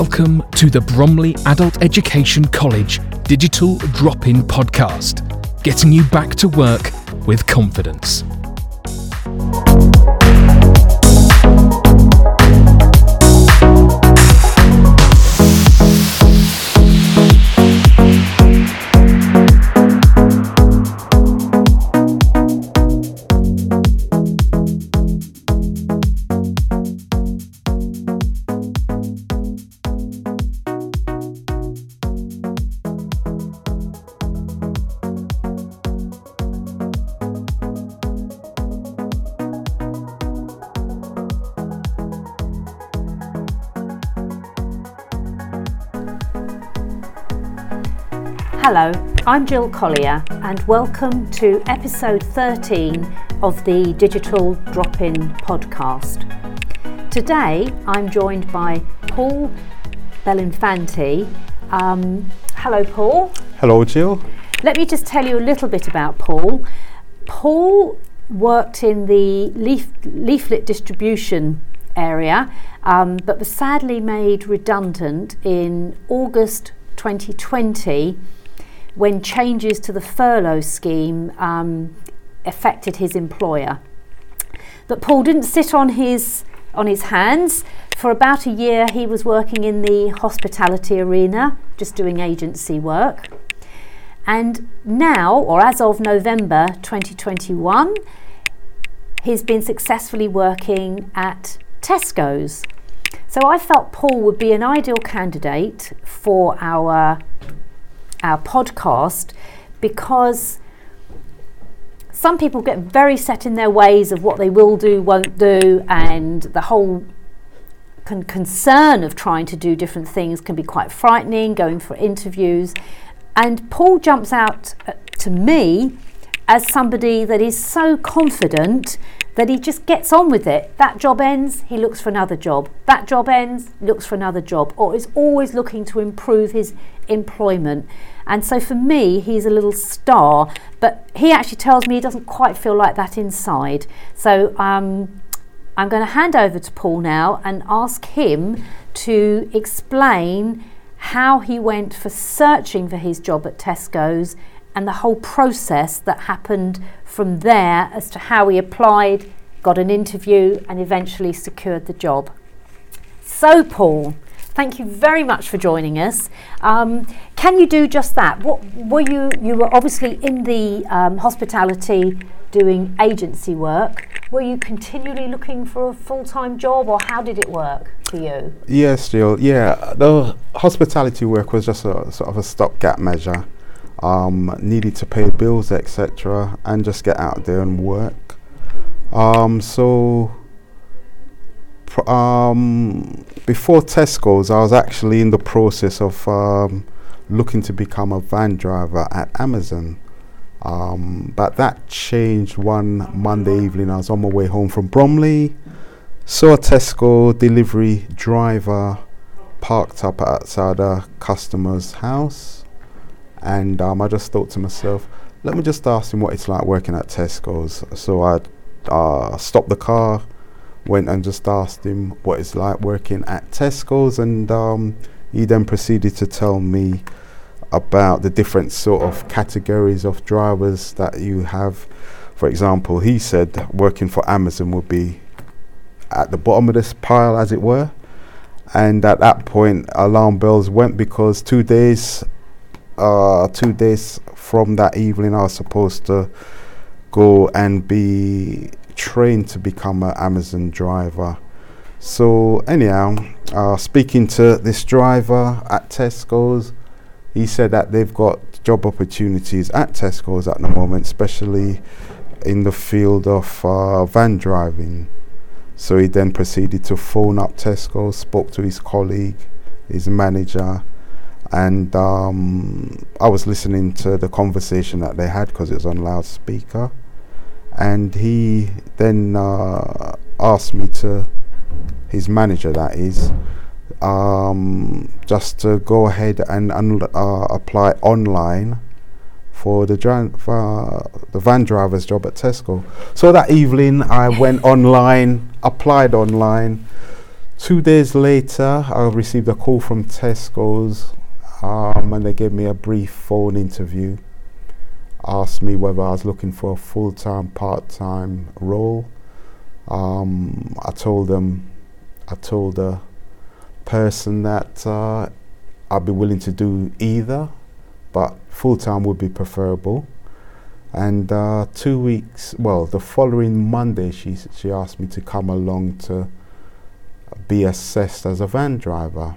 Welcome to the Bromley Adult Education College Digital Drop In Podcast, getting you back to work with confidence. Hello, I'm Jill Collier, and welcome to episode 13 of the Digital Drop In podcast. Today I'm joined by Paul Belinfanti. Um, hello, Paul. Hello, Jill. Let me just tell you a little bit about Paul. Paul worked in the leaf, leaflet distribution area, um, but was sadly made redundant in August 2020 when changes to the furlough scheme um, affected his employer. But Paul didn't sit on his on his hands. For about a year, he was working in the hospitality arena, just doing agency work. And now, or as of November 2021, he's been successfully working at Tesco's. So I felt Paul would be an ideal candidate for our our podcast because some people get very set in their ways of what they will do, won't do, and the whole con- concern of trying to do different things can be quite frightening, going for interviews. And Paul jumps out uh, to me as somebody that is so confident that he just gets on with it. That job ends, he looks for another job. That job ends, looks for another job, or is always looking to improve his employment. And so for me, he's a little star, but he actually tells me he doesn't quite feel like that inside. So um, I'm going to hand over to Paul now and ask him to explain how he went for searching for his job at Tesco's and the whole process that happened from there as to how he applied, got an interview, and eventually secured the job. So, Paul, thank you very much for joining us. Um, can you do just that? What were you? You were obviously in the um, hospitality doing agency work. Were you continually looking for a full time job, or how did it work for you? Yes, Jill. Yeah, the hospitality work was just a sort of a stopgap measure um, needed to pay bills, etc., and just get out there and work. Um, so, pr- um, before Tesco's, I was actually in the process of um, looking to become a van driver at Amazon. Um, but that changed one Monday evening. I was on my way home from Bromley, saw a Tesco delivery driver parked up outside a customer's house and um, I just thought to myself, let me just ask him what it's like working at Tesco's. So I uh, stopped the car, went and just asked him what it's like working at Tesco's, and um, he then proceeded to tell me about the different sort of categories of drivers that you have. For example, he said working for Amazon would be at the bottom of this pile, as it were. And at that point, alarm bells went because two days uh, two days from that evening, I was supposed to go and be trained to become an Amazon driver. So, anyhow, uh, speaking to this driver at Tesco's, he said that they've got job opportunities at Tesco's at the moment, especially in the field of uh, van driving. So he then proceeded to phone up Tesco, spoke to his colleague, his manager, and um, I was listening to the conversation that they had because it was on loudspeaker, and he then uh, asked me to his manager, that is, um, just to go ahead and uh, apply online for the for the van driver's job at Tesco. So that evening, I went online, applied online Two days later, I received a call from Tesco's um, and they gave me a brief phone interview. Asked me whether I was looking for a full time, part time role. Um, I told them, I told the person that uh, I'd be willing to do either, but full time would be preferable. And uh, two weeks, well, the following Monday, she she asked me to come along to be assessed as a van driver.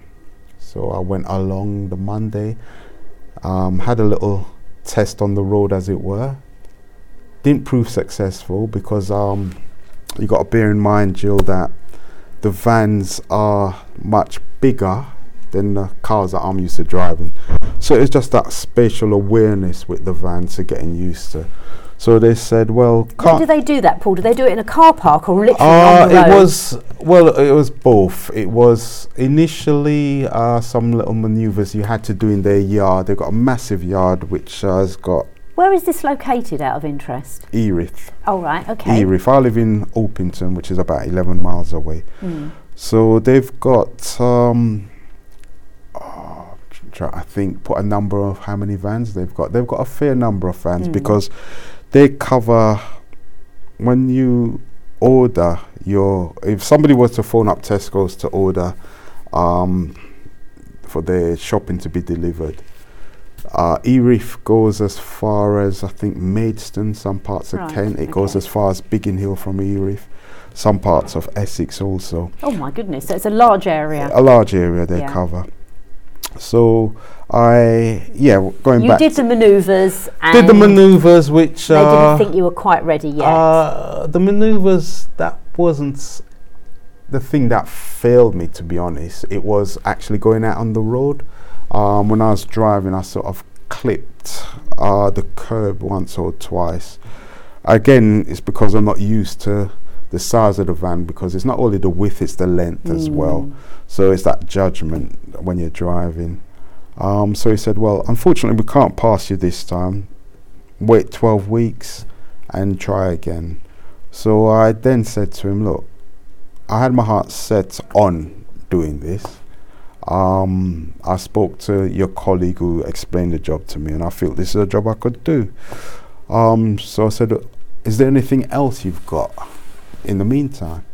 So I went along the Monday, um, had a little test on the road, as it were. Didn't prove successful because um, you got to bear in mind, Jill, that the vans are much bigger than the cars that I'm used to driving. So it's just that spatial awareness with the vans to getting used to. So they said, well, can't do they do that, Paul? Do they do it in a car park or literally uh, on the road? it was well, it was both. It was initially uh, some little manoeuvres you had to do in their yard. They've got a massive yard which uh, has got Where is this located out of interest? Erith. Oh, right, okay. Erith. I live in Orpington, which is about 11 miles away. Mm. So they've got, um, oh, I think, put a number of how many vans they've got. They've got a fair number of vans Mm. because they cover when you order your. If somebody was to phone up Tesco's to order um, for their shopping to be delivered. Uh, Erith goes as far as I think Maidstone, some parts of Kent. It goes as far as Biggin Hill from Erith, some parts of Essex also Oh, my goodness. So it's a large area. a large area they Yeah. cover. So I, yeah, going you back, You did the manoeuvres and did the manoeuvres which they uh, didn't think you were quite ready yet. uh, the manoeuvres that wasn't the thing that failed me to be honest. It was actually going out on the road. Um, when I was driving, I sort of clipped uh, the curb once or twice. Again, it's because I'm not used to the size of the van because it's not only the width, it's the length as well. Mm. So it's that judgment when you're driving. Um, so he said, Well, unfortunately, we can't pass you this time. Wait 12 weeks and try again. So I then said to him, Look, I had my heart set on doing this. Um, I spoke to your colleague who explained the job to me, and I feel this is a job I could do. Um, so I said, Is there anything else you've got in the meantime?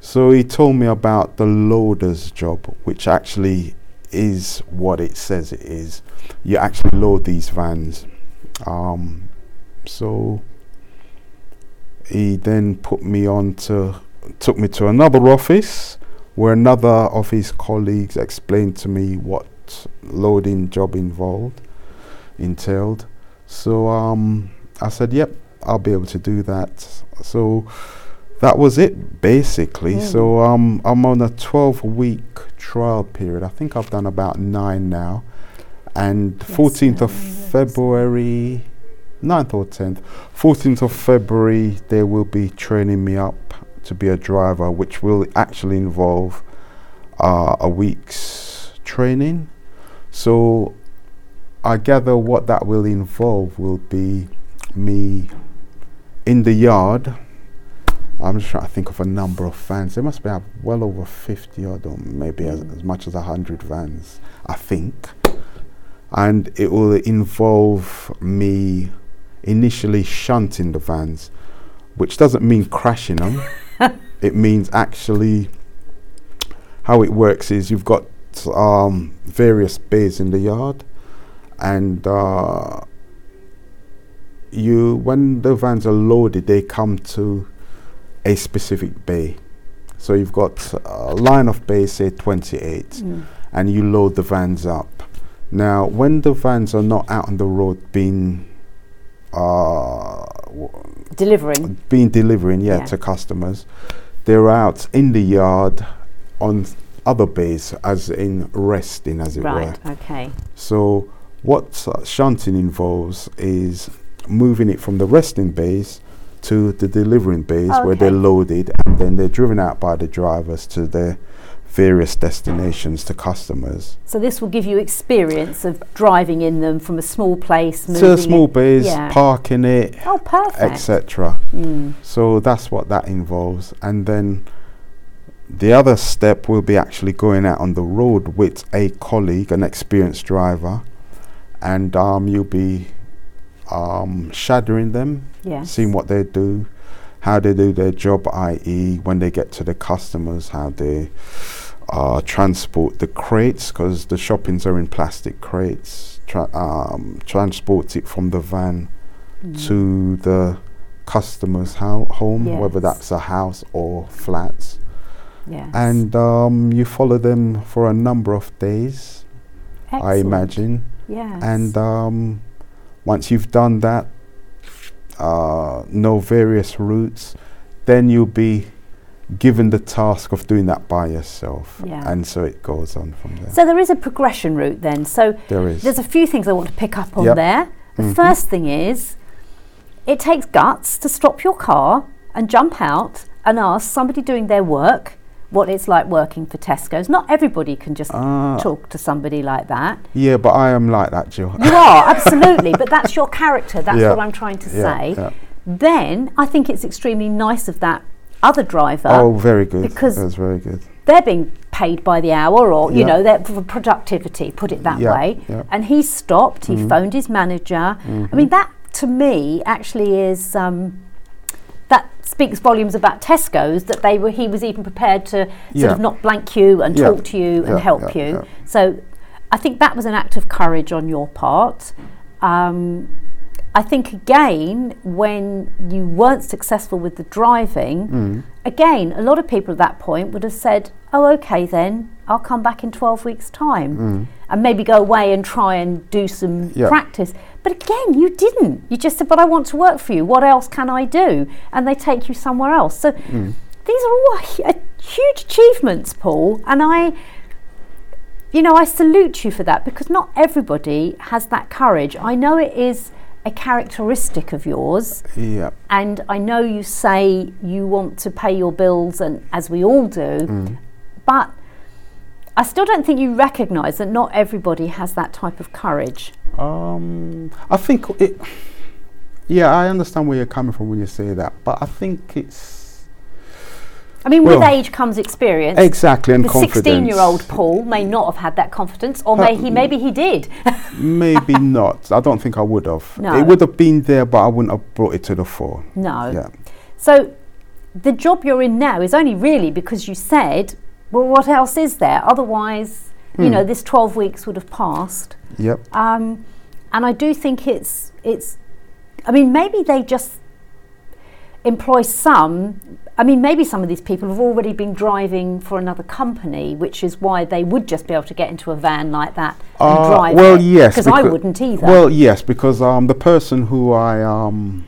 So he told me about the loader's job, which actually is what it says it is. You actually load these vans. Um, so he then put me on to, took me to another office where another of his colleagues explained to me what loading job involved, entailed. So um, I said, yep, I'll be able to do that. So that was it basically. Mm. So um, I'm on a 12 week trial period. I think I've done about nine now. And Yes, 14th of yes. February, 9th or 10th, 14th of February, they will be training me up to be a driver, which will actually involve uh, a week's training. So I gather what that will involve will be me in the yard. I'm just trying to think of a number of vans. There must be well over 50 or maybe as, as much as 100 vans, I think. And it will involve me initially shunting the vans, which doesn't mean crashing them. it means actually how it works is you've got um, various bays in the yard, and uh, you when the vans are loaded, they come to a specific bay. So you've got a line of bays, say 28, Mm. and you load the vans up. Now, when the vans are not out on the road being uh, w- Delivering. being delivering, yeah, Yeah. to customers, they're out in the yard on other bays, as in resting, as it were. Right, okay. So what uh, shunting involves is moving it from the resting bays to the delivering bays where they're loaded and then they're driven out by the drivers to their various destinations to customers. So this will give you experience of driving in them from a small place. To moving small bays, yeah. parking it, Oh, perfect. etc. Mm. So that's what that involves. And then the other step will be actually going out on the road with a colleague, an experienced driver, and um, you'll be um, shadowing them, Yes. seeing what they do, how they do their job, i.e., when they get to the customers, how they uh, transport the crates, because the shoppings are in plastic crates, tra- um, transport it from the van Mm. to the customer's hou- home, whether that's a house or flats. Yes. And um, you follow them for a number of days, I imagine. Yes. And um, once you've done that, uh, know various routes, then you'll be given the task of doing that by yourself. Yeah. And so it goes on from there. so there is a progression route then. So there is. there's a few things I want to pick up on Yep. there. The Mhm. first thing is it takes guts to stop your car and jump out and ask somebody doing their work what it's like working for Tesco's. Not everybody can just Ah. talk to somebody like that. yeah, but I am like that, Jill. You are, absolutely, but that's your character. That's Yeah. what I'm trying to Yeah, say. yeah. Then I think it's extremely nice of that other driver. oh, very good. because- That's very good. They're being paid by the hour, or you know, their for productivity. Put it that way. And he stopped. He Mhm. phoned his manager. Mhm. I mean, that to me actually is. Um, that speaks volumes about Tesco's that they were he was even prepared to sort Yeah. of not blank you and Yeah. talk to you and help you. So I think that was an act of courage on your part. Um, I think again, when you weren't successful with the driving, Mm. again, a lot of people at that point would have said, "Oh, okay, then I'll come back in twelve weeks' time." Mm. and maybe go away and try and do some practice. But again, you didn't. You just said, "But I want to work for you. What else can I do?" And they take you somewhere else. So Mm. these are all huge achievements, Paul. And I, you know, I salute you for that because not everybody has that courage. I know it is a characteristic of yours, Yeah. and I know you say you want to pay your bills, and as we all do, Mm. but I still don't think you recognise that not everybody has that type of courage. Um, I think it. Yeah, I understand where you're coming from when you say that, but I think it's I mean, with age comes experience. exactly and the confidence. 16-year-old Paul may not have had that confidence, or may he, maybe he did. Maybe not. I don't think I would have. No. It would have been there, but I wouldn't have brought it to the fore. no. Yeah. So the job you're in now is only really because you said, well, what else is there? Otherwise, you Hmm. know, this 12 weeks would have passed. Yep. Um, and I do think it's it's. I mean, maybe they just employ some. I mean, maybe some of these people have already been driving for another company, which is why they would just be able to get into a van like that and Uh, drive. well, it. yes, because I wouldn't either. Well, yes, because um, the person who I um,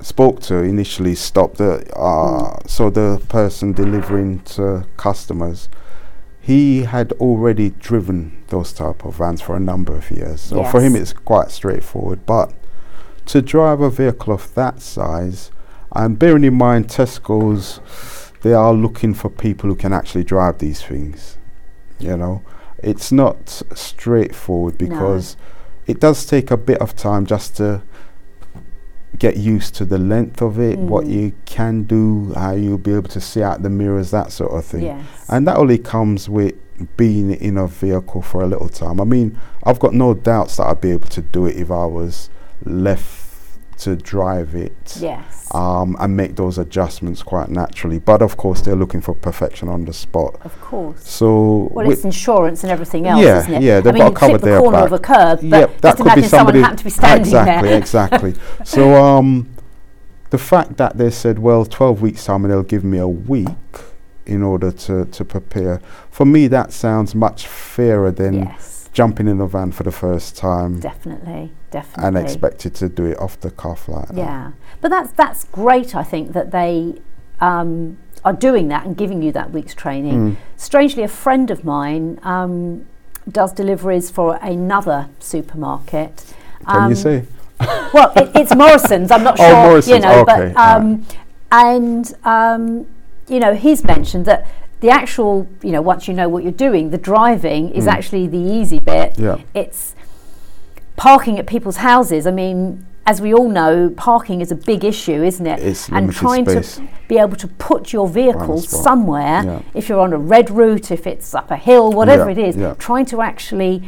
spoke to initially stopped. The, uh, So the person delivering to customers, he had already driven those type of vans for a number of years. So for him, it's quite straightforward. But to drive a vehicle of that size, and bearing in mind Tesco's, they are looking for people who can actually drive these things. You know, it's not straightforward No. because it does take a bit of time just to get used to the length of it, what Mm. you can do, how you'll be able to see out the mirrors, that sort of thing. yes. And that only comes with being in a vehicle for a little time. I mean, I've got no doubts that I'd be able to do it if I was left to drive it yes. um, and make those adjustments quite naturally. But of course, they're looking for perfection on the spot. of course. So, Well, it's insurance and everything else, Yeah, isn't it? yeah, I they've mean, got to you cover clip the corner back. of a curb, but yep, that could be someone somebody happened to be standing exactly, there. exactly. So, um, the fact that they said, well, 12 weeks time and they'll give me a week in order to, to prepare, for me, that sounds much fairer than yes, jumping in the van for the first time definitely, definitely. and expected to do it off the cuff like that. Yeah, but that's that's great. I think that they um, are doing that and giving you that week's training. Mm. Strangely, a friend of mine um, does deliveries for another supermarket. Can Um, you say? Well, it, it's Morrison's. I'm not Oh, sure, you know, okay, but um, and um, you know, he's mentioned that the actual, you know, once you know what you're doing, the driving is Mm. actually the easy bit. Yeah. It's parking at people's houses. I mean, as we all know, parking is a big issue, isn't it? It's and trying space. to be able to put your vehicle somewhere, Yeah. if you're on a red route, if it's up a hill, whatever Yeah, it is, yeah. trying to actually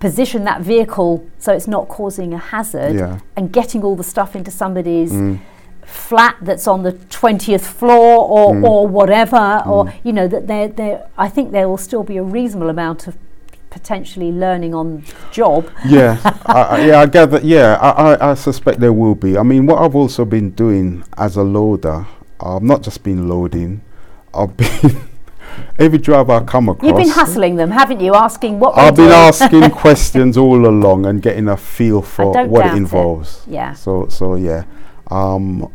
position that vehicle so it's not causing a hazard Yeah. and getting all the stuff into somebody's Mm. Flat that's on the 20th floor or, Mm. or whatever or you know that there there I think there will still be a reasonable amount of potentially learning on job yeah, I, I- yeah, I gather. Yeah, I, I, I suspect there will be. I mean, what I've also been doing as a loader, I've not just been loading. I've been every driver I come across. you've been hustling them haven't you asking what I've been asking questions all along and getting a feel for what it it. involves. Yeah. So so yeah. Um,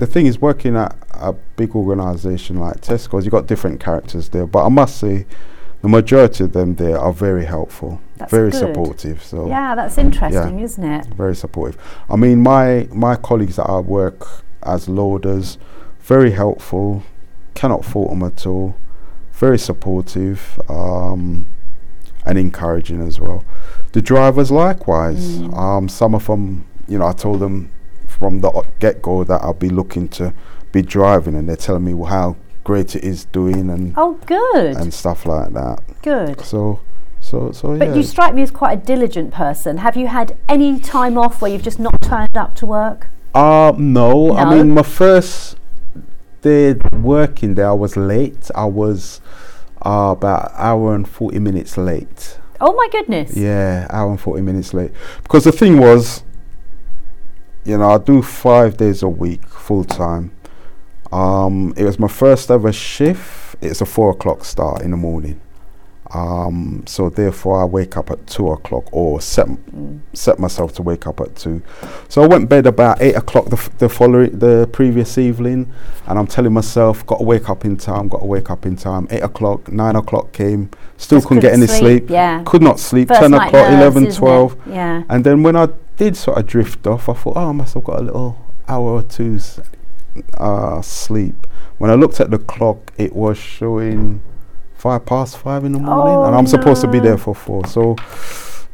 the thing is, working at a big organisation like Tesco's, you've got different characters there, but I must say, the majority of them there are very helpful, That's very good. supportive. So yeah that's interesting isn't it very supportive. I mean, my my colleagues that I work as loaders, very helpful, cannot fault them at all, very supportive, um, and encouraging as well. The drivers likewise. Mm. Um, some of them, you know, I told them from the get go that I'll be looking to be driving, and they're telling me how great it is doing and oh good and stuff like that. good So. So, so but yeah. you strike me as quite a diligent person have you had any time off where you've just not turned up to work Uh, no. I mean, my first day working there, I was late. I was uh, about an hour and 40 minutes late. oh my goodness Yeah, hour and 40 minutes late. Because the thing was, you know, I do five days a week, full time. Um, it was my first ever shift. It's a four o'clock start in the morning. Um, so therefore, I wake up at two o'clock, or set Mm. set myself to wake up at two. So I went bed about eight o'clock the, f- the following the previous evening, and I'm telling myself, got to wake up in time, got to wake up in time. Eight o'clock, nine o'clock came, still Just couldn't get any sleep, sleep. yeah Could not sleep. First Ten o'clock, nerves, 11, 12. yeah And then when I did sort of drift off, I thought, oh, I must have got a little hour or two's uh, sleep. When I looked at the clock, it was showing five past five in the morning, Oh, and I'm supposed to be there for four. So,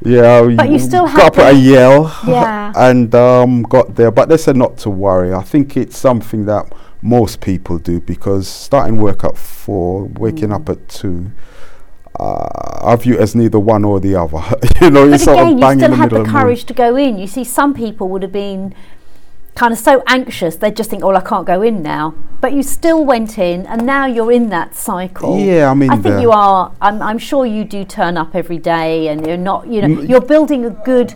yeah, But you still got up at a yell, Yeah. and um, got there. But they said not to worry. I think it's something that most people do because starting work at four, waking Mm. up at two. Uh, I view it as neither one or the other. you know, you're But sort again, of you still the had the morning. courage to go in. You see, some people would have been kind of so anxious they'd just think, "Oh, I can't go in now." But you still went in, and now you're in that cycle. Yeah, I mean, I think you are. I'm, I'm sure you do turn up every day, and you're not. You know, you're building a good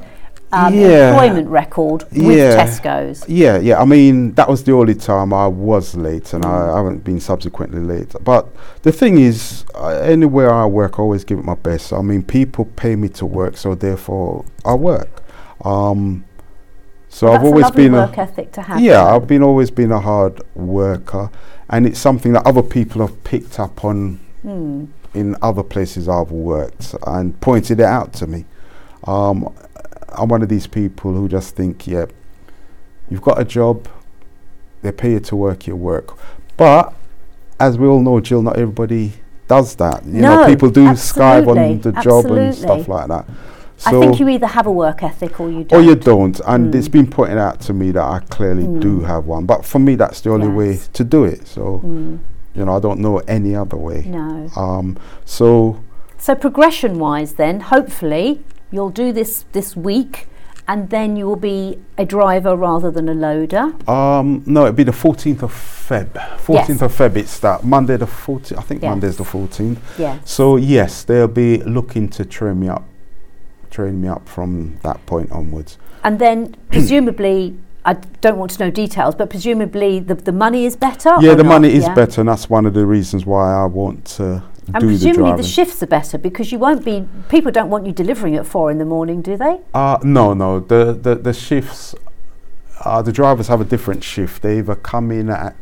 um, Yeah. employment record with Yeah. Tesco's. Yeah, yeah. I mean, that was the only time I was late, and I haven't been subsequently late. But the thing is, uh, anywhere I work, I always give it my best. I mean, people pay me to work, so therefore I work. Um, so I've always a been work a ethic to have. yeah. I've been always been a hard worker, and it's something that other people have picked up on Hmm. in other places I've worked and pointed it out to me. Um, I'm one of these people who just think, yeah, you've got a job, they pay you to work your work. But as we all know, Jill, not everybody does that. You know, people do skive on the job and stuff like that. I think you either have a work ethic or you don't. or you don't, and Mm. it's been pointed out to me that I clearly do Mm. have one. But for me, that's the only way to do it. So Mm, you know, I don't know any other way. no. Um, so So progression wise then, hopefully you'll do this this week and then you will be a driver rather than a loader. Um, no, it'd be the 14th of Feb. 14th of Feb, it's that Monday the 14th. I think Yes. Monday's the 14th. Yeah. So yes, they'll be looking to train me up, train me up from that point onwards. And then presumably I don't want to know details, but presumably the, the money is better. yeah, the not? money is Yeah? better, and that's one of the reasons why I want to And the presumably driving. the shifts are better because you won't be people don't want you delivering at four in the morning, do they? uh, no, no, the the, the shifts. Uh, the drivers have a different shift. They either come in at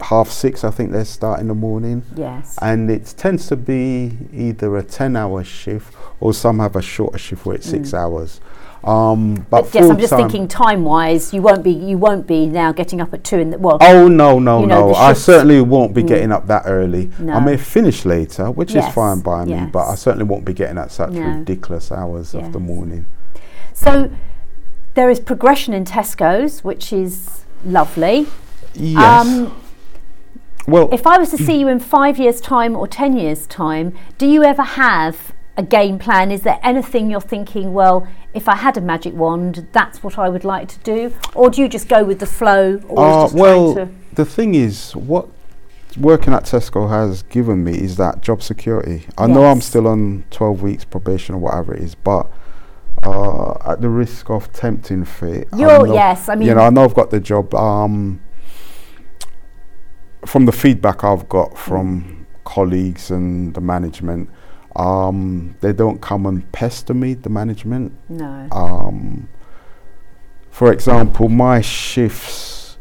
half six, I think they start in the morning, Yes. and it tends to be either a 10 hour shift or some have a shorter shift where it's six hours um, but But yes, I'm just thinking time wise, you won't be you won't be now getting up at two in the well oh no no you know, no. i certainly won't be Mm. getting up that early. I may finish later which is fine by me but i certainly won't be getting at such No. ridiculous hours of the morning. So, there is progression in Tesco's, which is lovely. Yes. Um, well, If I was to see you in five years' time or ten years' time, do you ever have a game plan? Is there anything you're thinking, well, if I had a magic wand, that's what I would like to do? Or do you just go with the flow? Or uh, well, to the thing is, what working at Tesco has given me is that job security. I know I'm still on 12 weeks probation or whatever it is, but uh, at the risk of tempting fate, You're- know- yes, I mean. you know, I know I've got the job. Um, from the feedback I've got from colleagues and the management, um, they don't come and pester me. The management, No. um, for example, my shifts,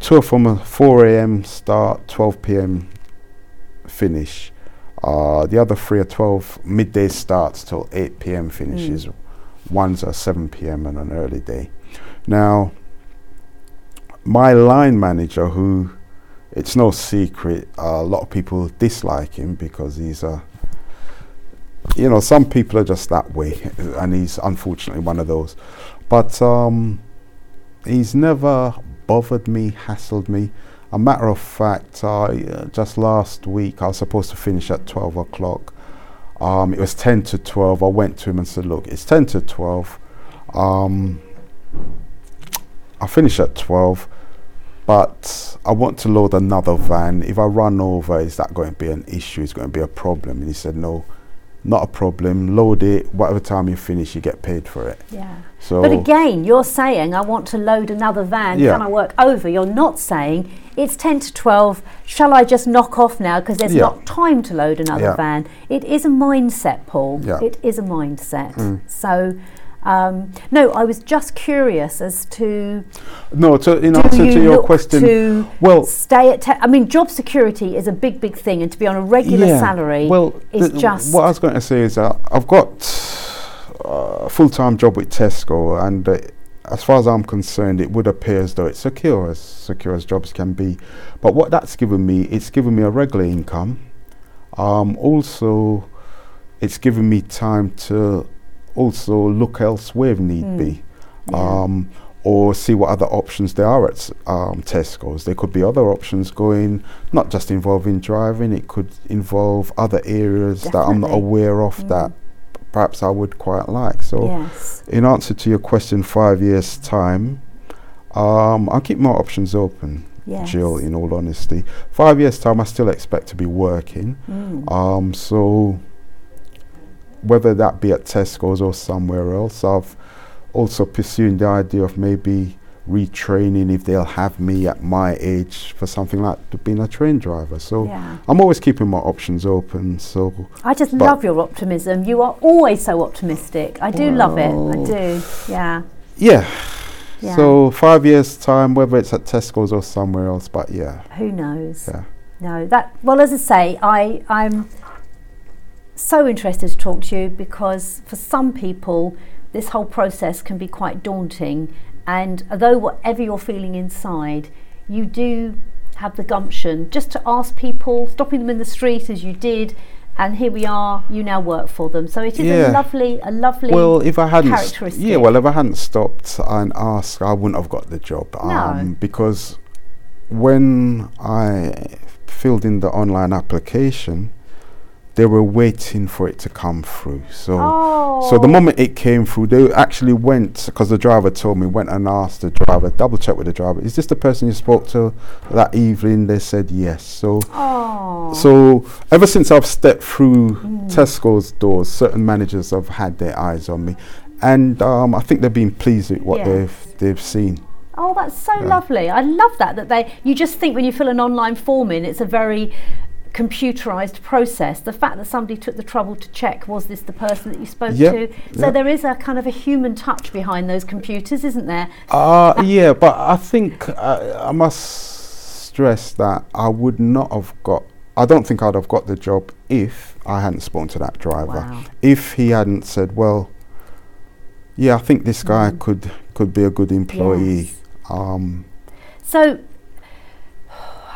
two of them are 4 a.m. start, 12 p.m. finish. Uh, the other three are 12 midday starts till 8 p.m. finishes. One's a 7 p.m. and an early day. Now, my line manager, who it's no secret, uh, a lot of people dislike him because he's a you know, some people are just that way, and he's unfortunately one of those. But um, he's never bothered me, hassled me. A matter of fact, uh, just last week I was supposed to finish at 12 o'clock. Um, it was 10 to 12. I went to him and said, Look, it's 10 to 12. Um, I finish at 12, but I want to load another van. If I run over, is that going to be an issue? Is going to be a problem? And he said, No, not a problem. Load it. Whatever time you finish, you get paid for it. Yeah. So, But again, you're saying, I want to load another van, Yeah. can I work over? You're not saying, it's 10 to 12, shall I just knock off now because there's Yeah. not time to load another Yeah. van? It is a mindset, Paul. Yeah. It is a mindset. Mm. So, um, no, I was just curious as to no, to, in answer you to your question, to well, stay at? Te- I mean, job security is a big, big thing, and to be on a regular yeah, salary well, is the- just what I was going to say is that I've got uh, a full-time job with Tesco, and uh, as far as I'm concerned, it would appear as though it's secure, as secure as jobs can be. But what that's given me, it's given me a regular income. Um, also, it's given me time to also look elsewhere if need Mm. be. yeah. um, or see what other options there are at um, Tesco's. There could be other options going, not just involving driving, it could involve other areas that I'm not aware of Mm. that perhaps I would quite like. So, yes. in answer to your question, five years' time, um, I'll keep my options open, Yes. Jill, in all honesty. Five years' time, I still expect to be working. Mm. Um, so whether that be at Tesco's or somewhere else, I've also pursuing the idea of maybe retraining if they'll have me at my age for something like being a train driver. So yeah. I'm always keeping my options open. So I just love your optimism. You are always so optimistic. I do love it. I do. Yeah. yeah. Yeah. So five years time, whether it's at Tesco's or somewhere else, but yeah, Who knows? yeah. No. That. Well, as I say, I I'm so interested to talk to you because for some people this whole process can be quite daunting, and although whatever you're feeling inside, you do have the gumption just to ask people, stopping them in the street as you did. And here we are. You now work for them, so it is Yeah. a lovely, a lovely. Well, if I hadn't, yeah, well, if I hadn't stopped and asked, I wouldn't have got the job. Um, No. because when I filled in the online application, they were waiting for it to come through. So, oh. so the moment it came through, they actually went because the driver told me went and asked the driver, double check with the driver, is this the person you spoke to that evening? They said yes. So. Oh. So ever since I've stepped through Mm. Tesco's doors, certain managers have had their eyes on me, and um, I think they've been pleased with what Yes. they've they've seen. Oh, that's so Yeah. lovely. I love that that they you just think when you fill an online form in it's a very computerized process. The fact that somebody took the trouble to check was this the person that you spoke Yep, to. So yep. there is a kind of a human touch behind those computers, isn't there? Uh, yeah, but I think uh, I must stress that I would not have got. I don't think I'd have got the job if I hadn't spoken to that driver. Wow. If he hadn't said, "Well, yeah, I think this guy Mm. could could be a good employee." Yes. Um, So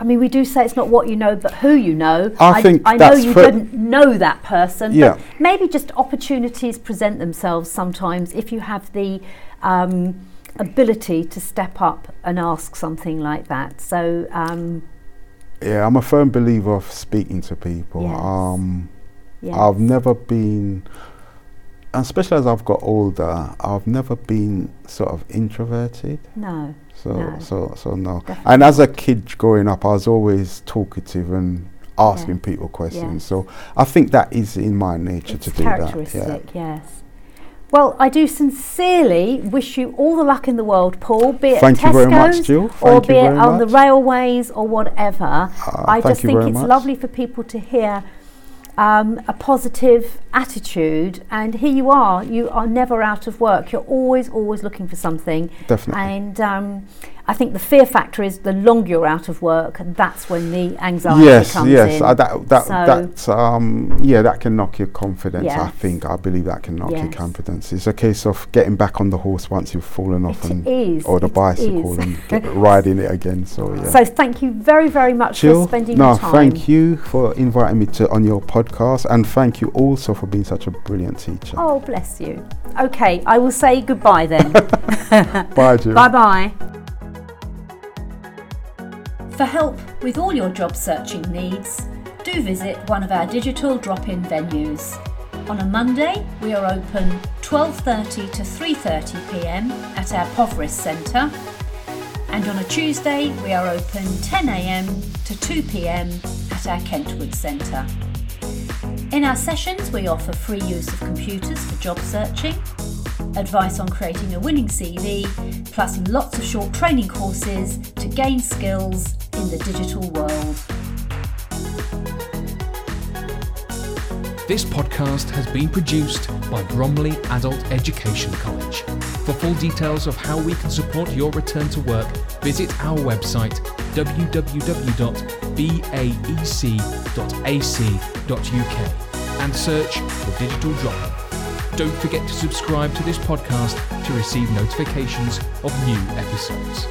I mean, we do say it's not what you know, but who you know. I think I know you didn't know that person. Yeah. But maybe just opportunities present themselves sometimes if you have the um, ability to step up and ask something like that. So, um, Yeah, I'm a firm believer of speaking to people. Yes. Um, yes. I've never been, especially as I've got older, I've never been sort of introverted. no. So, No. so, so no. Definitely. And as a kid growing up, I was always talkative and asking Yeah. people questions. Yes. So I think that is in my nature It's to do that. characteristic, yes. Well, I do sincerely wish you all the luck in the world, Paul. Be it Thank you Tesco's very much, Jill. or be you it on the railways or whatever. Uh, I just you think it's much. lovely for people to hear um, a positive attitude, and here you are. You are never out of work. You're always, always looking for something. Definitely. And um, I think the fear factor is the longer you're out of work, that's when the anxiety yes, comes yes. in. Yes, uh, that, that, So- that's, um, yeah, that can knock your confidence. I think. I believe that can knock your confidence. It's a case of getting back on the horse once you've fallen off, It and is, or the bicycle, and riding it again. So yeah. So thank you very, very much Jill, for spending no, time. thank you for inviting me to on your podcast, and thank you also for being such a brilliant teacher. Oh, bless you. Okay, I will say goodbye then. Bye, Jill. bye bye. For help with all your job searching needs, do visit one of our digital drop-in venues. On a Monday, we are open 12:30 to 3:30 p.m. at our Poverest Centre, and on a Tuesday, we are open 10 a.m. to 2 p.m. at our Kentwood Centre. In our sessions, we offer free use of computers for job searching, advice on creating a winning CV, plus lots of short training courses to gain skills in the digital world. This podcast has been produced by Bromley Adult Education College. For full details of how we can support your return to work, visit our website www.baec.ac.uk and search for Digital Drop. Don't forget to subscribe to this podcast to receive notifications of new episodes.